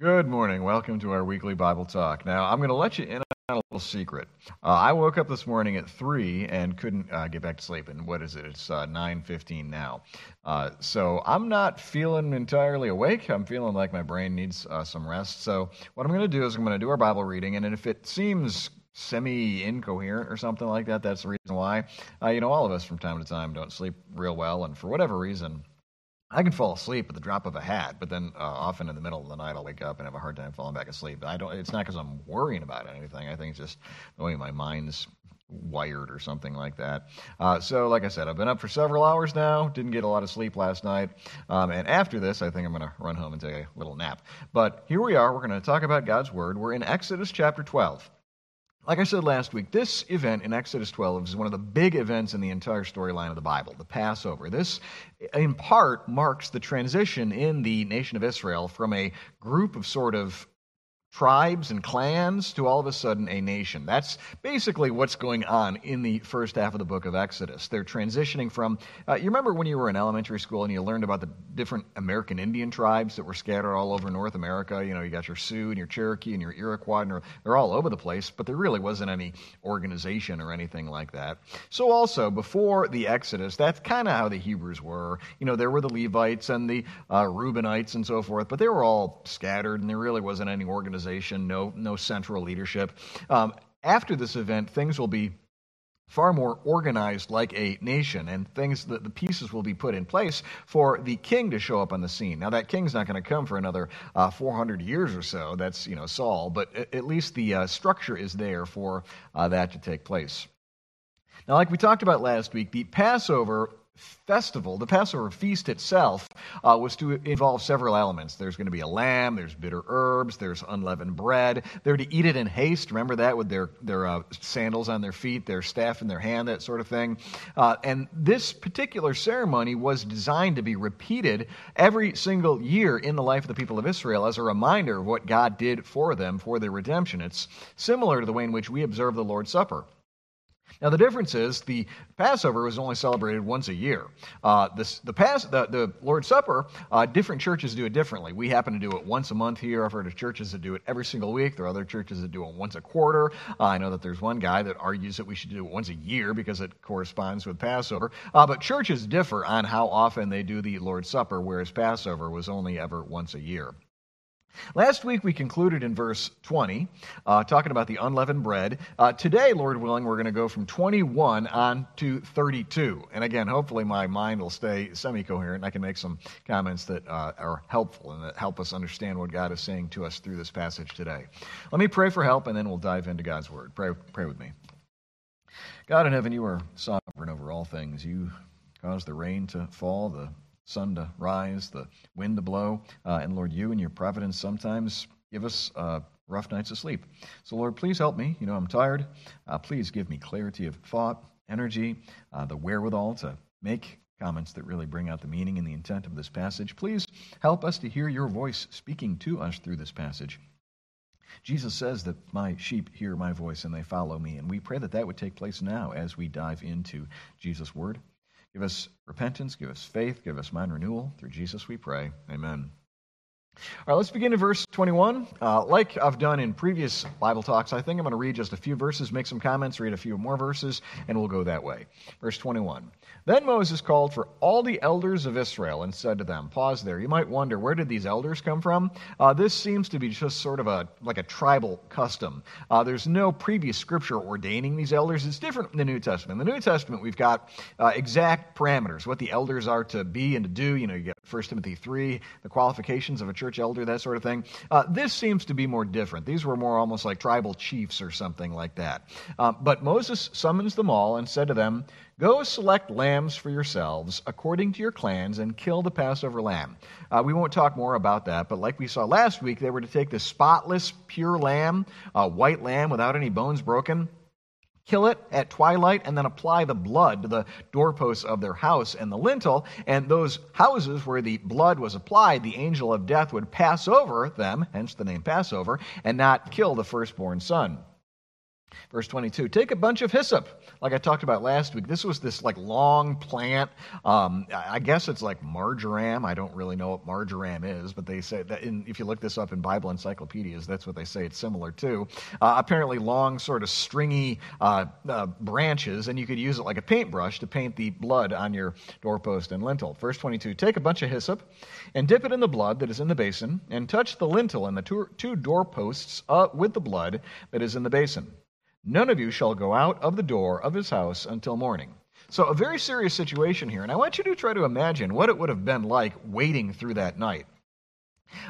Good morning. Welcome to our weekly Bible talk. Now, I'm going to let you in on a little secret. Uh, I woke up this morning at three and couldn't uh, get back to sleep. And what is it? It's uh, nine fifteen now. Uh, so I'm not feeling entirely awake. I'm feeling like my brain needs uh, some rest. So what I'm going to do is I'm going to do our Bible reading, and if it seems semi incoherent or something like that, that's the reason why. Uh, you know, all of us from time to time don't sleep real well, and for whatever reason I can fall asleep at the drop of a hat, but then uh, often in the middle of the night I'll wake up and have a hard time falling back asleep. I don't. It's not because I'm worrying about anything. I think it's just the way my mind's wired or something like that. Uh, so, like I said, I've been up for several hours now. Didn't get a lot of sleep last night, um, and after this, I think I'm going to run home and take a little nap. But here we are. We're going to talk about God's word. We're in Exodus chapter 12. Like I said last week, this event in Exodus 12 is one of the big events in the entire storyline of the Bible, the Passover. This, in part, marks the transition in the nation of Israel from a group of sort of tribes and clans to all of a sudden a nation. That's basically what's going on in the first half of the book of Exodus. They're transitioning from, uh, you remember when you were in elementary school and you learned about the different American Indian tribes that were scattered all over North America? You know, you got your Sioux and your Cherokee and your Iroquois, and they're all over the place, but there really wasn't any organization or anything like that. So, also, before the Exodus, that's kind of how the Hebrews were. You know, there were the Levites and the uh, Reubenites and so forth, but they were all scattered, and there really wasn't any organization organization, no, no central leadership. Um, after this event, things will be far more organized like a nation, and things that the pieces will be put in place for the king to show up on the scene. Now, that king's not going to come for another uh, 400 years or so. That's you know Saul, but at least the uh, structure is there for uh, that to take place. Now, like we talked about last week, the Passover festival, the Passover feast itself, uh, was to involve several elements. There's going to be a lamb, there's bitter herbs, there's unleavened bread. They're to eat it in haste. Remember that with their, their uh, sandals on their feet, their staff in their hand, that sort of thing. Uh, and this particular ceremony was designed to be repeated every single year in the life of the people of Israel as a reminder of what God did for them for their redemption. It's similar to the way in which we observe the Lord's Supper. Now, the difference is the Passover was only celebrated once a year. Uh, this, the, the, the, Lord's Supper, uh, different churches do it differently. We happen to do it once a month here. I've heard of churches that do it every single week. There are other churches that do it once a quarter. Uh, I know that there's one guy that argues that we should do it once a year because it corresponds with Passover. Uh, but churches differ on how often they do the Lord's Supper, whereas Passover was only ever once a year. Last week we concluded in verse 20, uh, talking about the unleavened bread. Uh, today, Lord willing, we're going to go from 21 on to 32. And again, hopefully my mind will stay semi coherent. I can make some comments that uh, are helpful and that help us understand what God is saying to us through this passage today. Let me pray for help and then we'll dive into God's word. Pray, pray with me. God in heaven, you are sovereign over all things. You cause the rain to fall, the sun to rise, the wind to blow. Uh, and Lord, you and your providence sometimes give us uh, rough nights of sleep. So, Lord, please help me. You know, I'm tired. Uh, please give me clarity of thought, energy, uh, the wherewithal to make comments that really bring out the meaning and the intent of this passage. Please help us to hear your voice speaking to us through this passage. Jesus says that my sheep hear my voice and they follow me, and we pray that that would take place now as we dive into Jesus' word. Give us repentance, give us faith, give us mind renewal. Through Jesus we pray. Amen. All right, let's begin in verse 21. Uh, like I've done in previous Bible talks, I think I'm going to read just a few verses, make some comments, read a few more verses, and we'll go that way. Verse 21. Then Moses called for all the elders of Israel and said to them, Pause there. You might wonder, where did these elders come from? Uh, this seems to be just sort of a like a tribal custom. Uh, there's no previous scripture ordaining these elders. It's different in the New Testament. In the New Testament, we've got uh, exact parameters, what the elders are to be and to do. You know, you get 1 Timothy 3, the qualifications of a church elder, that sort of thing. Uh, this seems to be more different. These were more almost like tribal chiefs or something like that. Uh, but Moses summons them all and said to them, Go select lambs for yourselves according to your clans and kill the Passover lamb. Uh, we won't talk more about that, but like we saw last week, they were to take the spotless, pure lamb, a white lamb without any bones broken kill it at twilight, and then apply the blood to the doorposts of their house and the lintel. And those houses where the blood was applied, the angel of death would pass over them, hence the name Passover, and not kill the firstborn son. Verse 22, take a bunch of hyssop, like I talked about last week. This was this like long plant. Um, I guess it's like marjoram. I don't really know what marjoram is, but they say that in, if you look this up in Bible encyclopedias, that's what they say it's similar to. Uh, apparently, long, sort of stringy uh, uh, branches, and you could use it like a paintbrush to paint the blood on your doorpost and lintel. Verse 22, take a bunch of hyssop and dip it in the blood that is in the basin, and touch the lintel and the two, two doorposts uh, with the blood that is in the basin. None of you shall go out of the door of his house until morning. So, a very serious situation here, and I want you to try to imagine what it would have been like waiting through that night.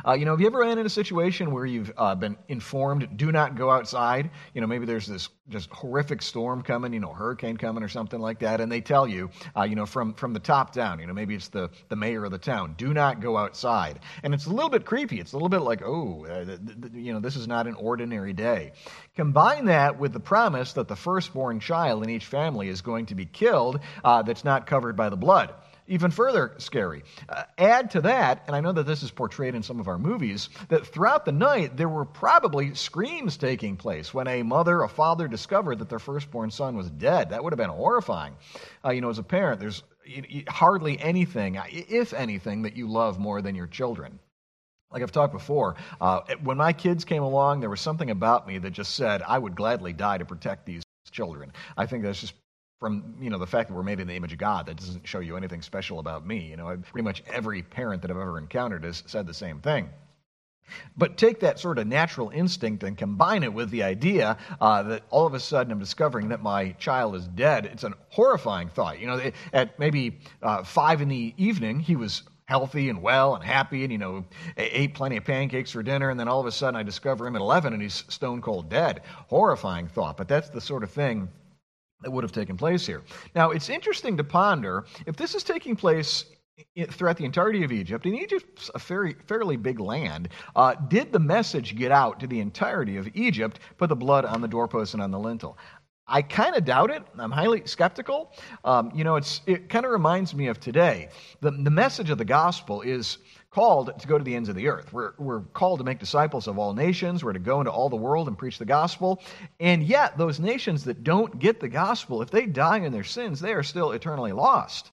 Uh, you know, have you ever been in a situation where you've uh, been informed, do not go outside? You know, maybe there's this just horrific storm coming, you know, hurricane coming or something like that, and they tell you, uh, you know, from, from the top down, you know, maybe it's the, the mayor of the town, do not go outside. And it's a little bit creepy. It's a little bit like, oh, uh, th- th- you know, this is not an ordinary day. Combine that with the promise that the firstborn child in each family is going to be killed uh, that's not covered by the blood even further scary. Uh, add to that, and I know that this is portrayed in some of our movies, that throughout the night there were probably screams taking place when a mother, a father discovered that their firstborn son was dead. That would have been horrifying. Uh, you know, as a parent, there's hardly anything, if anything, that you love more than your children. Like I've talked before, uh, when my kids came along, there was something about me that just said, I would gladly die to protect these children. I think that's just from you know the fact that we're made in the image of God, that doesn't show you anything special about me. You know, pretty much every parent that I've ever encountered has said the same thing. But take that sort of natural instinct and combine it with the idea uh, that all of a sudden I'm discovering that my child is dead. It's a horrifying thought. You know, at maybe uh, five in the evening, he was healthy and well and happy and, you know, ate plenty of pancakes for dinner. And then all of a sudden I discover him at 11 and he's stone cold dead. Horrifying thought. But that's the sort of thing that would have taken place here. Now, it's interesting to ponder if this is taking place throughout the entirety of Egypt, and Egypt's a very, fairly big land, uh, did the message get out to the entirety of Egypt, put the blood on the doorpost and on the lintel? I kind of doubt it. I'm highly skeptical. Um, you know, it's, it kind of reminds me of today. The, the message of the gospel is called to go to the ends of the earth. We're, we're called to make disciples of all nations. We're to go into all the world and preach the gospel. And yet, those nations that don't get the gospel, if they die in their sins, they are still eternally lost.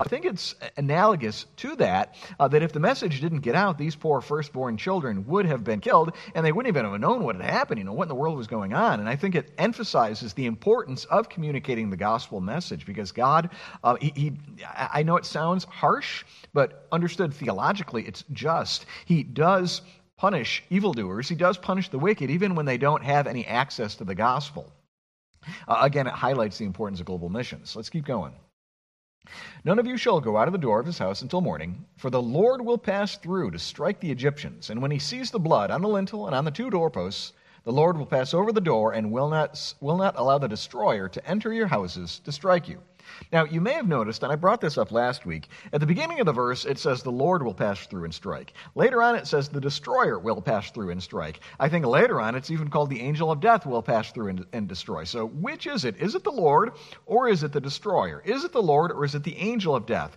I think it's analogous to that, uh, that if the message didn't get out, these poor firstborn children would have been killed, and they wouldn't even have known what had happened, you know, what in the world was going on. And I think it emphasizes the importance of communicating the gospel message, because God, uh, he, he, I know it sounds harsh, but understood theologically, it's just. He does punish evildoers, he does punish the wicked, even when they don't have any access to the gospel. Uh, again, it highlights the importance of global missions. Let's keep going. None of you shall go out of the door of his house until morning, for the Lord will pass through to strike the Egyptians. And when he sees the blood on the lintel and on the two doorposts, the Lord will pass over the door and will not, will not allow the destroyer to enter your houses to strike you. Now, you may have noticed, and I brought this up last week, at the beginning of the verse, it says the Lord will pass through and strike. Later on, it says the destroyer will pass through and strike. I think later on, it's even called the angel of death will pass through and, and destroy. So, which is it? Is it the Lord or is it the destroyer? Is it the Lord or is it the angel of death?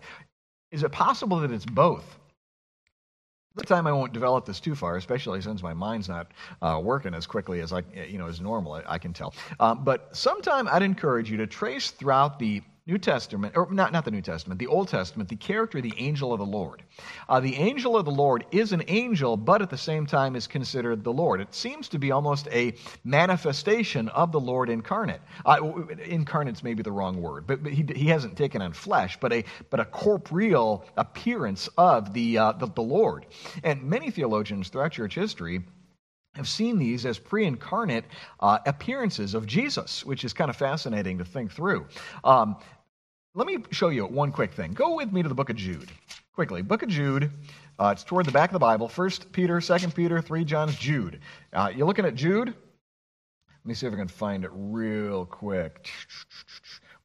Is it possible that it's both? the time I won't develop this too far, especially since my mind's not uh, working as quickly as I, you know, as normal. I, I can tell. Um, but sometime I'd encourage you to trace throughout the New Testament, or not, not the New Testament, the Old Testament, the character, of the angel of the Lord. Uh, the angel of the Lord is an angel, but at the same time is considered the Lord. It seems to be almost a manifestation of the Lord incarnate. Uh, incarnate's maybe the wrong word, but, but, he, he hasn't taken on flesh, but a, but a corporeal appearance of the, uh, the, the Lord. And many theologians throughout church history have seen these as pre incarnate uh, appearances of Jesus, which is kind of fascinating to think through. Um, let me show you one quick thing. Go with me to the book of Jude. Quickly. Book of Jude. Uh, it's toward the back of the Bible. First Peter, Second Peter, 3 John, Jude. Uh, you're looking at Jude? Let me see if I can find it real quick.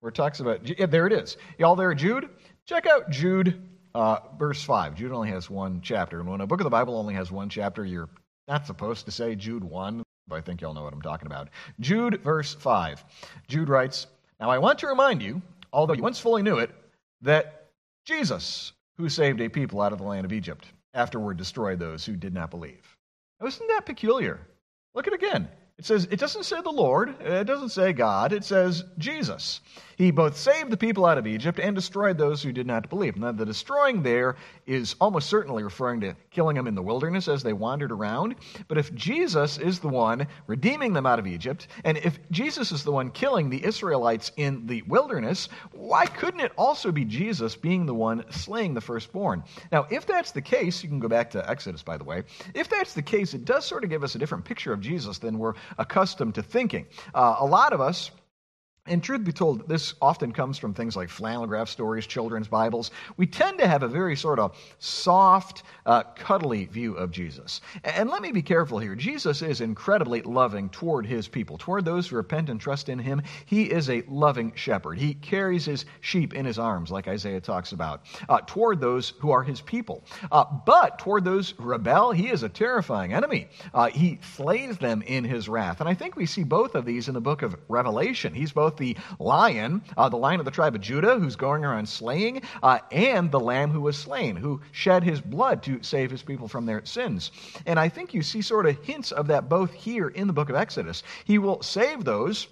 Where it talks about, yeah, there it is. Y'all there, Jude? Check out Jude, uh, verse 5. Jude only has one chapter. And when a book of the Bible only has one chapter, you're not supposed to say Jude 1, but I think y'all know what I'm talking about. Jude, verse 5. Jude writes, Now I want to remind you although you once fully knew it, that Jesus, who saved a people out of the land of Egypt, afterward destroyed those who did not believe. Now, isn't that peculiar? Look at it again. It says it doesn't say the Lord, it doesn't say God, it says Jesus. He both saved the people out of Egypt and destroyed those who did not believe. Now, the destroying there is almost certainly referring to killing them in the wilderness as they wandered around. But if Jesus is the one redeeming them out of Egypt, and if Jesus is the one killing the Israelites in the wilderness, why couldn't it also be Jesus being the one slaying the firstborn? Now, if that's the case, you can go back to Exodus, by the way. If that's the case, it does sort of give us a different picture of Jesus than we're accustomed to thinking. Uh, a lot of us and truth be told, this often comes from things like flannel graph stories, children's Bibles. We tend to have a very sort of soft, uh, cuddly view of Jesus. And let me be careful here. Jesus is incredibly loving toward his people, toward those who repent and trust in him. He is a loving shepherd. He carries his sheep in his arms, like Isaiah talks about, uh, toward those who are his people. Uh, but toward those who rebel, he is a terrifying enemy. Uh, he slays them in his wrath. And I think we see both of these in the book of Revelation. He's both the lion, uh, the lion of the tribe of Judah, who's going around slaying, uh, and the lamb who was slain, who shed his blood to save his people from their sins. And I think you see sort of hints of that both here in the book of Exodus. He will save those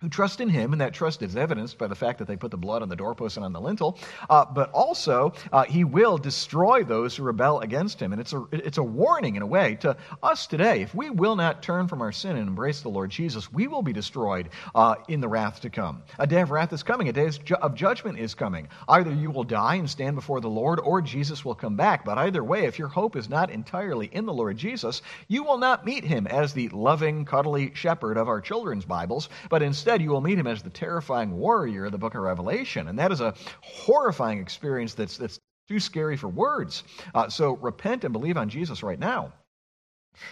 who trust in him, and that trust is evidenced by the fact that they put the blood on the doorpost and on the lintel. Uh, but also, uh, he will destroy those who rebel against him. And it's a, it's a warning, in a way, to us today. If we will not turn from our sin and embrace the Lord Jesus, we will be destroyed uh, in the wrath to come. A day of wrath is coming, a day of judgment is coming. Either you will die and stand before the Lord, or Jesus will come back. But either way, if your hope is not entirely in the Lord Jesus, you will not meet him as the loving, cuddly shepherd of our children's Bibles, but instead, Instead, you will meet him as the terrifying warrior of the book of Revelation. And that is a horrifying experience that's, that's too scary for words. Uh, so repent and believe on Jesus right now.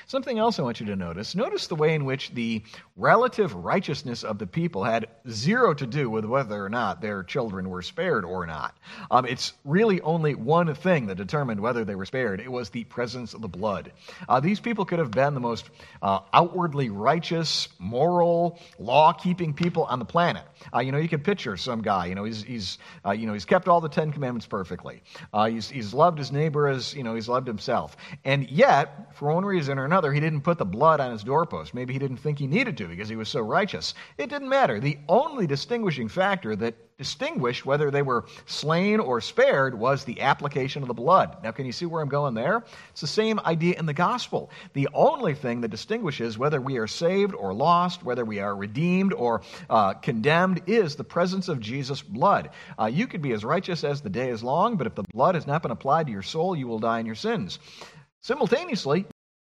Something else I want you to notice notice the way in which the relative righteousness of the people had zero to do with whether or not their children were spared or not. Um, it's really only one thing that determined whether they were spared it was the presence of the blood. Uh, these people could have been the most uh, outwardly righteous, moral, law keeping people on the planet. Uh, you know, you can picture some guy, you know, he's, he's, uh, you know, he's kept all the Ten Commandments perfectly, uh, he's, he's loved his neighbor as you know, he's loved himself. And yet, for one reason, reason or another, he didn't put the blood on his doorpost. Maybe he didn't think he needed to because he was so righteous. It didn't matter. The only distinguishing factor that distinguished whether they were slain or spared was the application of the blood. Now, can you see where I'm going there? It's the same idea in the gospel. The only thing that distinguishes whether we are saved or lost, whether we are redeemed or uh, condemned, is the presence of Jesus' blood. Uh, you could be as righteous as the day is long, but if the blood has not been applied to your soul, you will die in your sins. Simultaneously,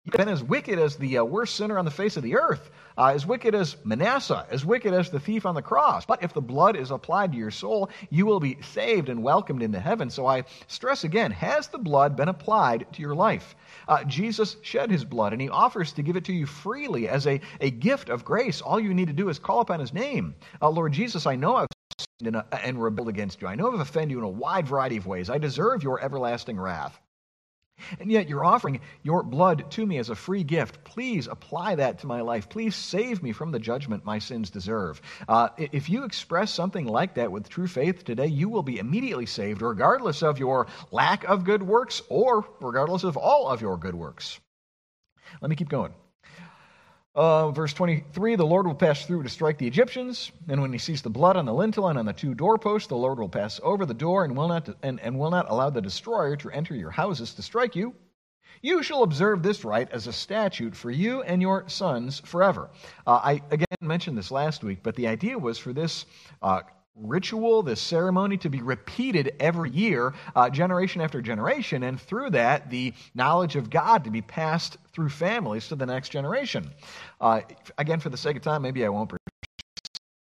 You've been as wicked as the uh, worst sinner on the face of the earth, uh, as wicked as Manasseh, as wicked as the thief on the cross. But if the blood is applied to your soul, you will be saved and welcomed into heaven. So I stress again has the blood been applied to your life? Uh, Jesus shed his blood, and he offers to give it to you freely as a, a gift of grace. All you need to do is call upon his name. Uh, Lord Jesus, I know I've sinned and, uh, and rebelled against you. I know I've offended you in a wide variety of ways. I deserve your everlasting wrath. And yet you're offering your blood to me as a free gift. Please apply that to my life. Please save me from the judgment my sins deserve. Uh, if you express something like that with true faith today, you will be immediately saved, regardless of your lack of good works or regardless of all of your good works. Let me keep going. Uh, verse 23 The Lord will pass through to strike the Egyptians, and when he sees the blood on the lintel and on the two doorposts, the Lord will pass over the door and will not, and, and will not allow the destroyer to enter your houses to strike you. You shall observe this rite as a statute for you and your sons forever. Uh, I again mentioned this last week, but the idea was for this uh, ritual, this ceremony to be repeated every year, uh, generation after generation, and through that, the knowledge of God to be passed through families to the next generation. Uh, again, for the sake of time, maybe I won't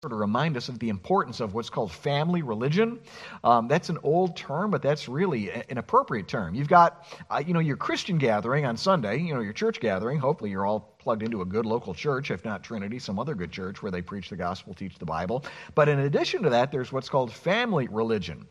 sort of remind us of the importance of what's called family religion. Um, that's an old term, but that's really an appropriate term. You've got, uh, you know, your Christian gathering on Sunday, you know, your church gathering. Hopefully, you're all plugged into a good local church, if not Trinity, some other good church where they preach the gospel, teach the Bible. But in addition to that, there's what's called family religion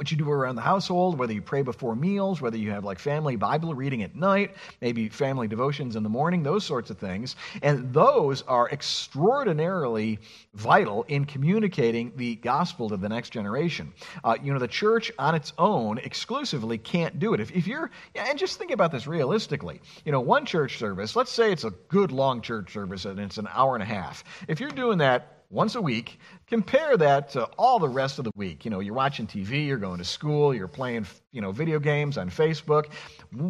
what you do around the household, whether you pray before meals, whether you have like family Bible reading at night, maybe family devotions in the morning, those sorts of things. And those are extraordinarily vital in communicating the gospel to the next generation. Uh, you know, the church on its own exclusively can't do it. If, if you're, and just think about this realistically, you know, one church service, let's say it's a good long church service and it's an hour and a half. If you're doing that once a week. Compare that to all the rest of the week. You know, you're watching TV, you're going to school, you're playing, you know, video games on Facebook.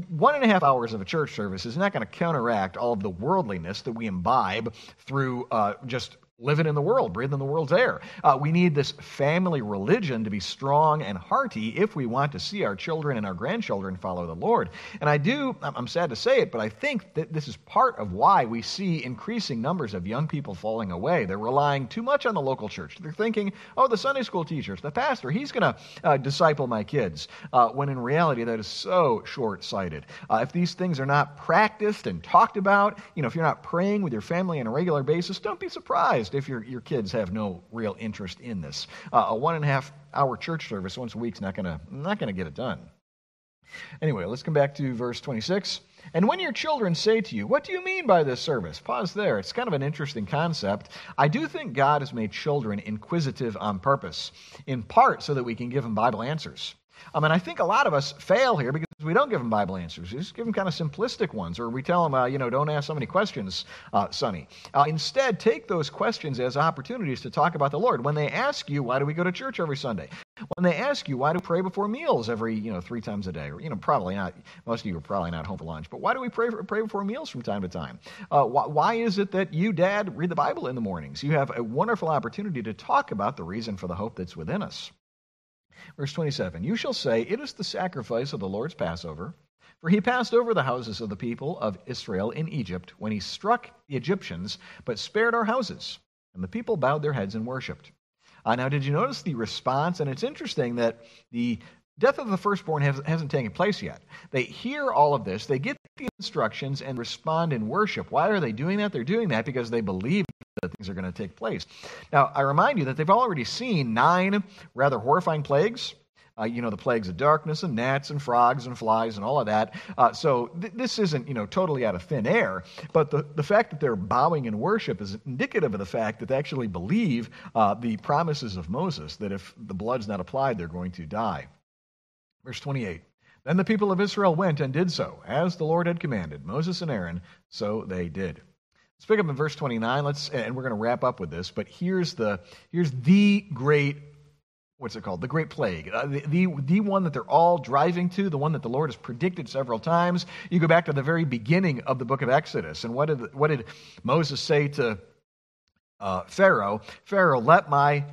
One and a half hours of a church service is not going to counteract all of the worldliness that we imbibe through uh, just living in the world, breathing the world's air. Uh, we need this family religion to be strong and hearty if we want to see our children and our grandchildren follow the Lord. And I do, I'm sad to say it, but I think that this is part of why we see increasing numbers of young people falling away. They're relying too much on the local church. They're thinking, oh, the Sunday school teachers, the pastor, he's going to uh, disciple my kids, uh, when in reality that is so short sighted. Uh, if these things are not practiced and talked about, you know, if you're not praying with your family on a regular basis, don't be surprised if your, your kids have no real interest in this. Uh, a one and a half hour church service once a week is not going not going to get it done. Anyway, let's come back to verse 26. And when your children say to you, What do you mean by this service? Pause there. It's kind of an interesting concept. I do think God has made children inquisitive on purpose, in part so that we can give them Bible answers. I mean, I think a lot of us fail here because we don't give them Bible answers. We just give them kind of simplistic ones, or we tell them, uh, you know, don't ask so many questions, uh, Sonny. Uh, instead, take those questions as opportunities to talk about the Lord. When they ask you, why do we go to church every Sunday? When they ask you, why do we pray before meals every, you know, three times a day? Or, you know, probably not, most of you are probably not home for lunch, but why do we pray, pray before meals from time to time? Uh, why is it that you, Dad, read the Bible in the mornings? You have a wonderful opportunity to talk about the reason for the hope that's within us. Verse 27 You shall say, It is the sacrifice of the Lord's Passover. For he passed over the houses of the people of Israel in Egypt when he struck the Egyptians, but spared our houses. And the people bowed their heads and worshipped. Uh, now, did you notice the response? And it's interesting that the death of the firstborn has, not taken place yet. They hear all of this, they get the instructions, and respond in worship. Why are they doing that? They're doing that because they believe that things are going to take place. Now, I remind you that they've already seen nine rather horrifying plagues. Uh, you know, the plagues of darkness and gnats and frogs and flies and all of that. Uh, so th- this isn't, you know, totally out of thin air. But the, the fact that they're bowing in worship is indicative of the fact that they actually believe uh, the promises of Moses that if the blood's not applied, they're going to die. Verse 28. Then the people of Israel went and did so, as the Lord had commanded Moses and Aaron, so they did. Let's pick up in verse 29. Let's, and we're going to wrap up with this. But here's the here's the great what's it called? The great plague. Uh, the, the, the one that they're all driving to, the one that the Lord has predicted several times. You go back to the very beginning of the book of Exodus. And what did, what did Moses say to uh, Pharaoh? Pharaoh, let my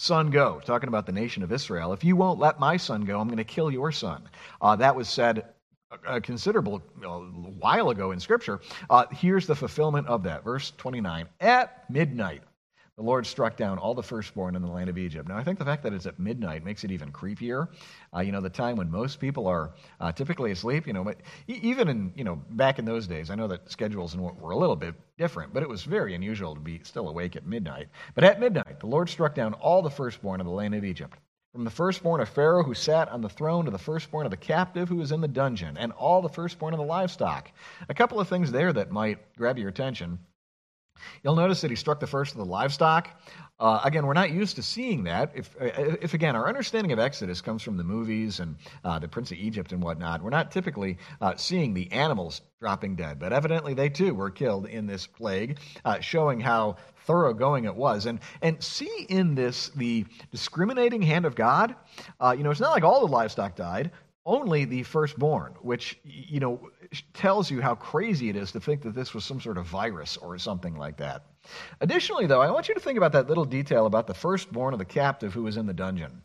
son go. Talking about the nation of Israel. If you won't let my son go, I'm going to kill your son. Uh, that was said a considerable while ago in Scripture. Uh, here's the fulfillment of that. Verse 29 At midnight, the Lord struck down all the firstborn in the land of Egypt. Now, I think the fact that it's at midnight makes it even creepier. Uh, you know, the time when most people are uh, typically asleep. You know, but even in you know back in those days, I know that schedules were a little bit different, but it was very unusual to be still awake at midnight. But at midnight, the Lord struck down all the firstborn of the land of Egypt from the firstborn of Pharaoh who sat on the throne to the firstborn of the captive who was in the dungeon, and all the firstborn of the livestock. A couple of things there that might grab your attention. You'll notice that he struck the first of the livestock. Uh, again, we're not used to seeing that. If, uh, if again, our understanding of Exodus comes from the movies and uh, the Prince of Egypt and whatnot, we're not typically uh, seeing the animals dropping dead. But evidently, they too were killed in this plague, uh, showing how thoroughgoing it was. And, and see in this the discriminating hand of God. Uh, you know, it's not like all the livestock died, only the firstborn, which, you know, tells you how crazy it is to think that this was some sort of virus or something like that. Additionally, though, I want you to think about that little detail about the firstborn of the captive who was in the dungeon.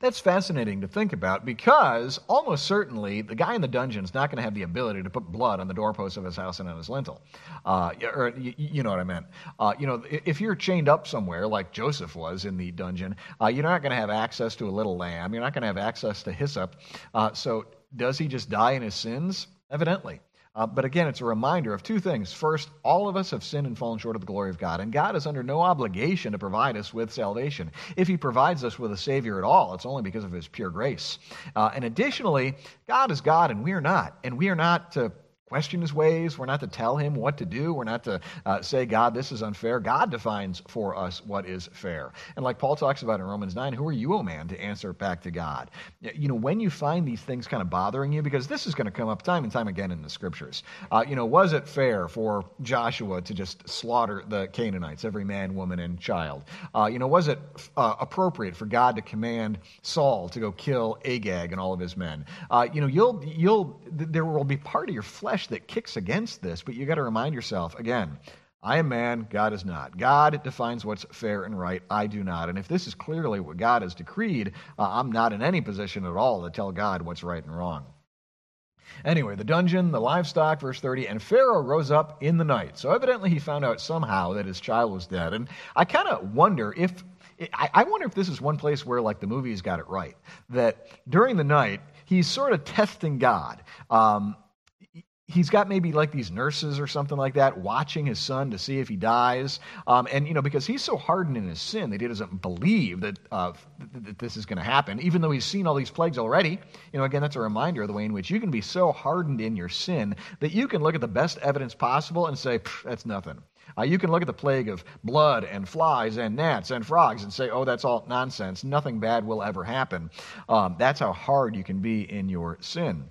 That's fascinating to think about because almost certainly the guy in the dungeon is not going to have the ability to put blood on the doorpost of his house and on his lintel. Uh, or you, know what I meant. Uh, you know, if you're chained up somewhere like Joseph was in the dungeon, uh, you're not going to have access to a little lamb. You're not going to have access to hyssop. Uh, so does he just die in his sins? Evidently. Uh, but again, it's a reminder of two things. First, all of us have sinned and fallen short of the glory of God, and God is under no obligation to provide us with salvation. If He provides us with a Savior at all, it's only because of His pure grace. Uh, and additionally, God is God, and we are not. And we are not to question his ways. We're not to tell him what to do. We're not to uh, say, God, this is unfair. God defines for us what is fair. And like Paul talks about in Romans 9, who are you, O man, to answer back to God? You know, when you find these things kind of bothering you, because this is going to come up time and time again in the scriptures, uh, you know, was it fair for Joshua to just slaughter the Canaanites, every man, woman, and child? Uh, you know, was it uh, appropriate for God to command Saul to go kill Agag and all of his men? Uh, you know, you'll, you'll, there will be part of your flesh flesh that kicks against this, but you got to remind yourself again, I am man, God is not. God defines what's fair and right, I do not. And if this is clearly what God has decreed, uh, I'm not in any position at all to tell God what's right and wrong. Anyway, the dungeon, the livestock, verse 30, and Pharaoh rose up in the night. So evidently he found out somehow that his child was dead. And I kind of wonder if, I wonder if this is one place where, like, the movies got it right. That during the night, he's sort of testing God. Um, he's got maybe like these nurses or something like that watching his son to see if he dies. Um, and, you know, because he's so hardened in his sin that he doesn't believe that, uh, that this is going to happen, even though he's seen all these plagues already. You know, again, that's a reminder of the way in which you can be so hardened in your sin that you can look at the best evidence possible and say, that's nothing. Uh, you can look at the plague of blood and flies and gnats and frogs and say, oh, that's all nonsense. Nothing bad will ever happen. Um, that's how hard you can be in your sin.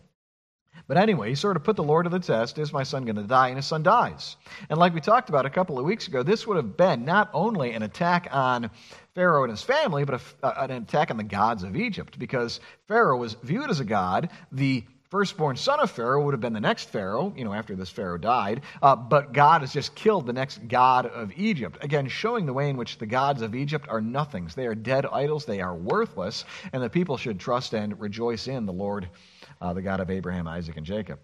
But anyway, he sort of put the Lord to the test. Is my son going to die? And his son dies. And like we talked about a couple of weeks ago, this would have been not only an attack on Pharaoh and his family, but a, an attack on the gods of Egypt, because Pharaoh was viewed as a god. The firstborn son of Pharaoh would have been the next Pharaoh, you know, after this Pharaoh died. Uh, but God has just killed the next god of Egypt. Again, showing the way in which the gods of Egypt are nothings. They are dead idols, they are worthless, and the people should trust and rejoice in the Lord uh, the God of Abraham, Isaac, and Jacob.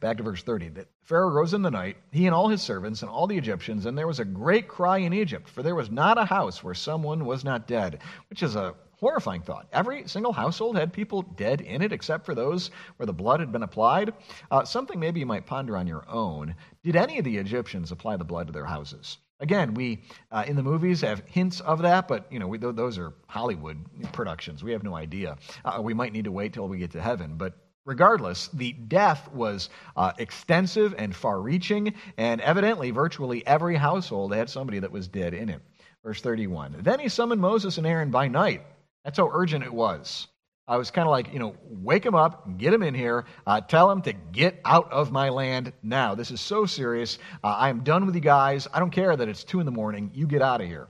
Back to verse 30. That Pharaoh rose in the night, he and all his servants and all the Egyptians, and there was a great cry in Egypt, for there was not a house where someone was not dead, which is a horrifying thought. Every single household had people dead in it, except for those where the blood had been applied. Uh, something maybe you might ponder on your own. Did any of the Egyptians apply the blood to their houses? Again, we uh, in the movies have hints of that, but you know we, those are Hollywood productions. We have no idea. Uh, we might need to wait till we get to heaven, but regardless, the death was uh, extensive and far-reaching, and evidently, virtually every household had somebody that was dead in it. Verse 31. Then he summoned Moses and Aaron by night. That's how urgent it was. I was kind of like, you know, wake him up, get him in here, uh, tell him to get out of my land now. This is so serious. Uh, I am done with you guys. I don't care that it's two in the morning. You get out of here.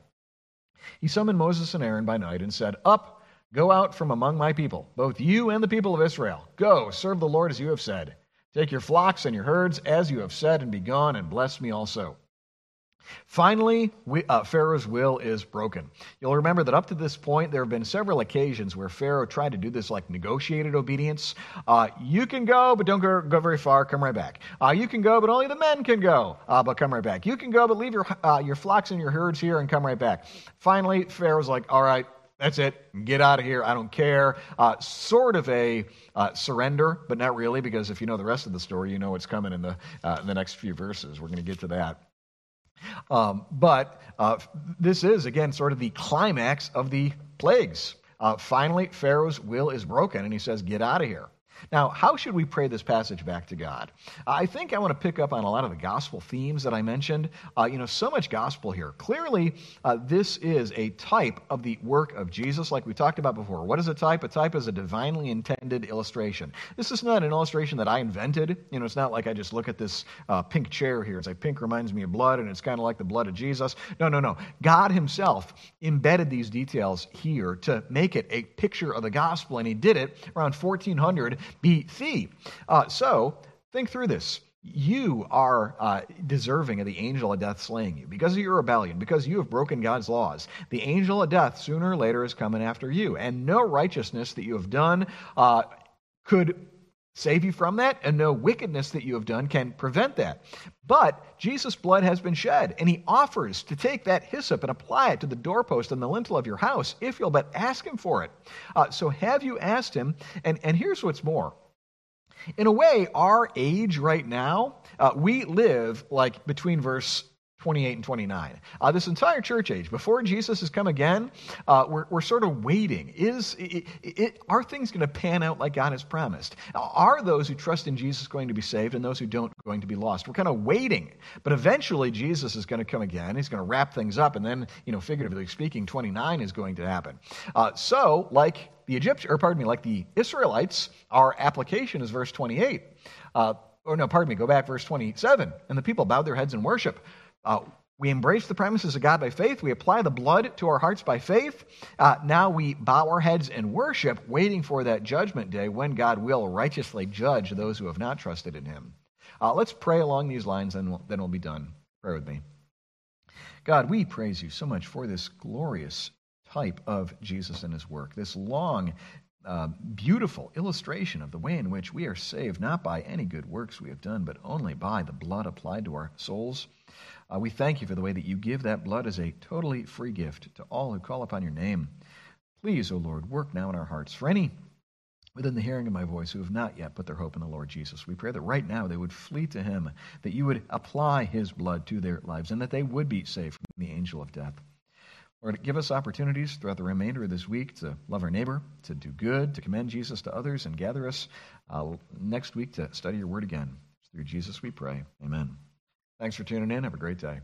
He summoned Moses and Aaron by night and said, Up, go out from among my people, both you and the people of Israel. Go, serve the Lord as you have said. Take your flocks and your herds as you have said, and be gone, and bless me also. Finally, we, uh, Pharaoh's will is broken. You'll remember that up to this point, there have been several occasions where Pharaoh tried to do this like negotiated obedience. Uh, you can go, but don't go, go very far. Come right back. Uh, you can go, but only the men can go, uh, but come right back. You can go, but leave your, uh, your flocks and your herds here and come right back. Finally, Pharaoh's like, all right, that's it. Get out of here. I don't care. Uh, sort of a uh, surrender, but not really, because if you know the rest of the story, you know what's coming in the, uh, in the next few verses. We're going to get to that. Um, but uh, this is, again, sort of the climax of the plagues. Uh, finally, Pharaoh's will is broken, and he says, Get out of here. Now, how should we pray this passage back to God? I think I want to pick up on a lot of the gospel themes that I mentioned. Uh, you know, so much gospel here. Clearly, uh, this is a type of the work of Jesus, like we talked about before. What is a type? A type is a divinely intended illustration. This is not an illustration that I invented. You know, it's not like I just look at this uh, pink chair here. It's like pink reminds me of blood, and it's kind of like the blood of Jesus. No, no, no. God Himself embedded these details here to make it a picture of the gospel, and He did it around 1400 BC. Uh, so think through this. You are uh, deserving of the angel of death slaying you because of your rebellion, because you have broken God's laws. The angel of death sooner or later is coming after you, and no righteousness that you have done uh, could save you from that, and no wickedness that you have done can prevent that. But Jesus' blood has been shed, and he offers to take that hyssop and apply it to the doorpost and the lintel of your house if you'll but ask him for it. Uh, so have you asked him? And, and here's what's more In a way, our age right now, uh, we live like between verse 28 and 29. Uh, this entire church age, before Jesus has come again, uh, we're, we're sort of waiting. Is it, it, Are things going to pan out like God has promised? Are those who trust in Jesus going to be saved and those who don't going to be lost? We're kind of waiting. But eventually, Jesus is going to come again. He's going to wrap things up. And then, you know, figuratively speaking, 29 is going to happen. Uh, so, like the Egyptians, or pardon me, like the Israelites, our application is verse 28. Uh, or no, pardon me, go back verse 27. And the people bowed their heads in worship. Uh, we embrace the promises of God by faith. We apply the blood to our hearts by faith. Uh, now we bow our heads and worship, waiting for that judgment day when God will righteously judge those who have not trusted in Him. Uh, let's pray along these lines, and we'll, then we'll be done. Pray with me. God, we praise you so much for this glorious type of Jesus and His work, this long uh, beautiful illustration of the way in which we are saved, not by any good works we have done, but only by the blood applied to our souls. Uh, we thank you for the way that you give that blood as a totally free gift to all who call upon your name. Please, O Lord, work now in our hearts. For any within the hearing of my voice who have not yet put their hope in the Lord Jesus, we pray that right now they would flee to him, that you would apply his blood to their lives, and that they would be saved from the angel of death. Lord, give us opportunities throughout the remainder of this week to love our neighbor, to do good, to commend Jesus to others, and gather us uh, next week to study your word again. Through Jesus we pray. Amen. Thanks for tuning in. Have a great day.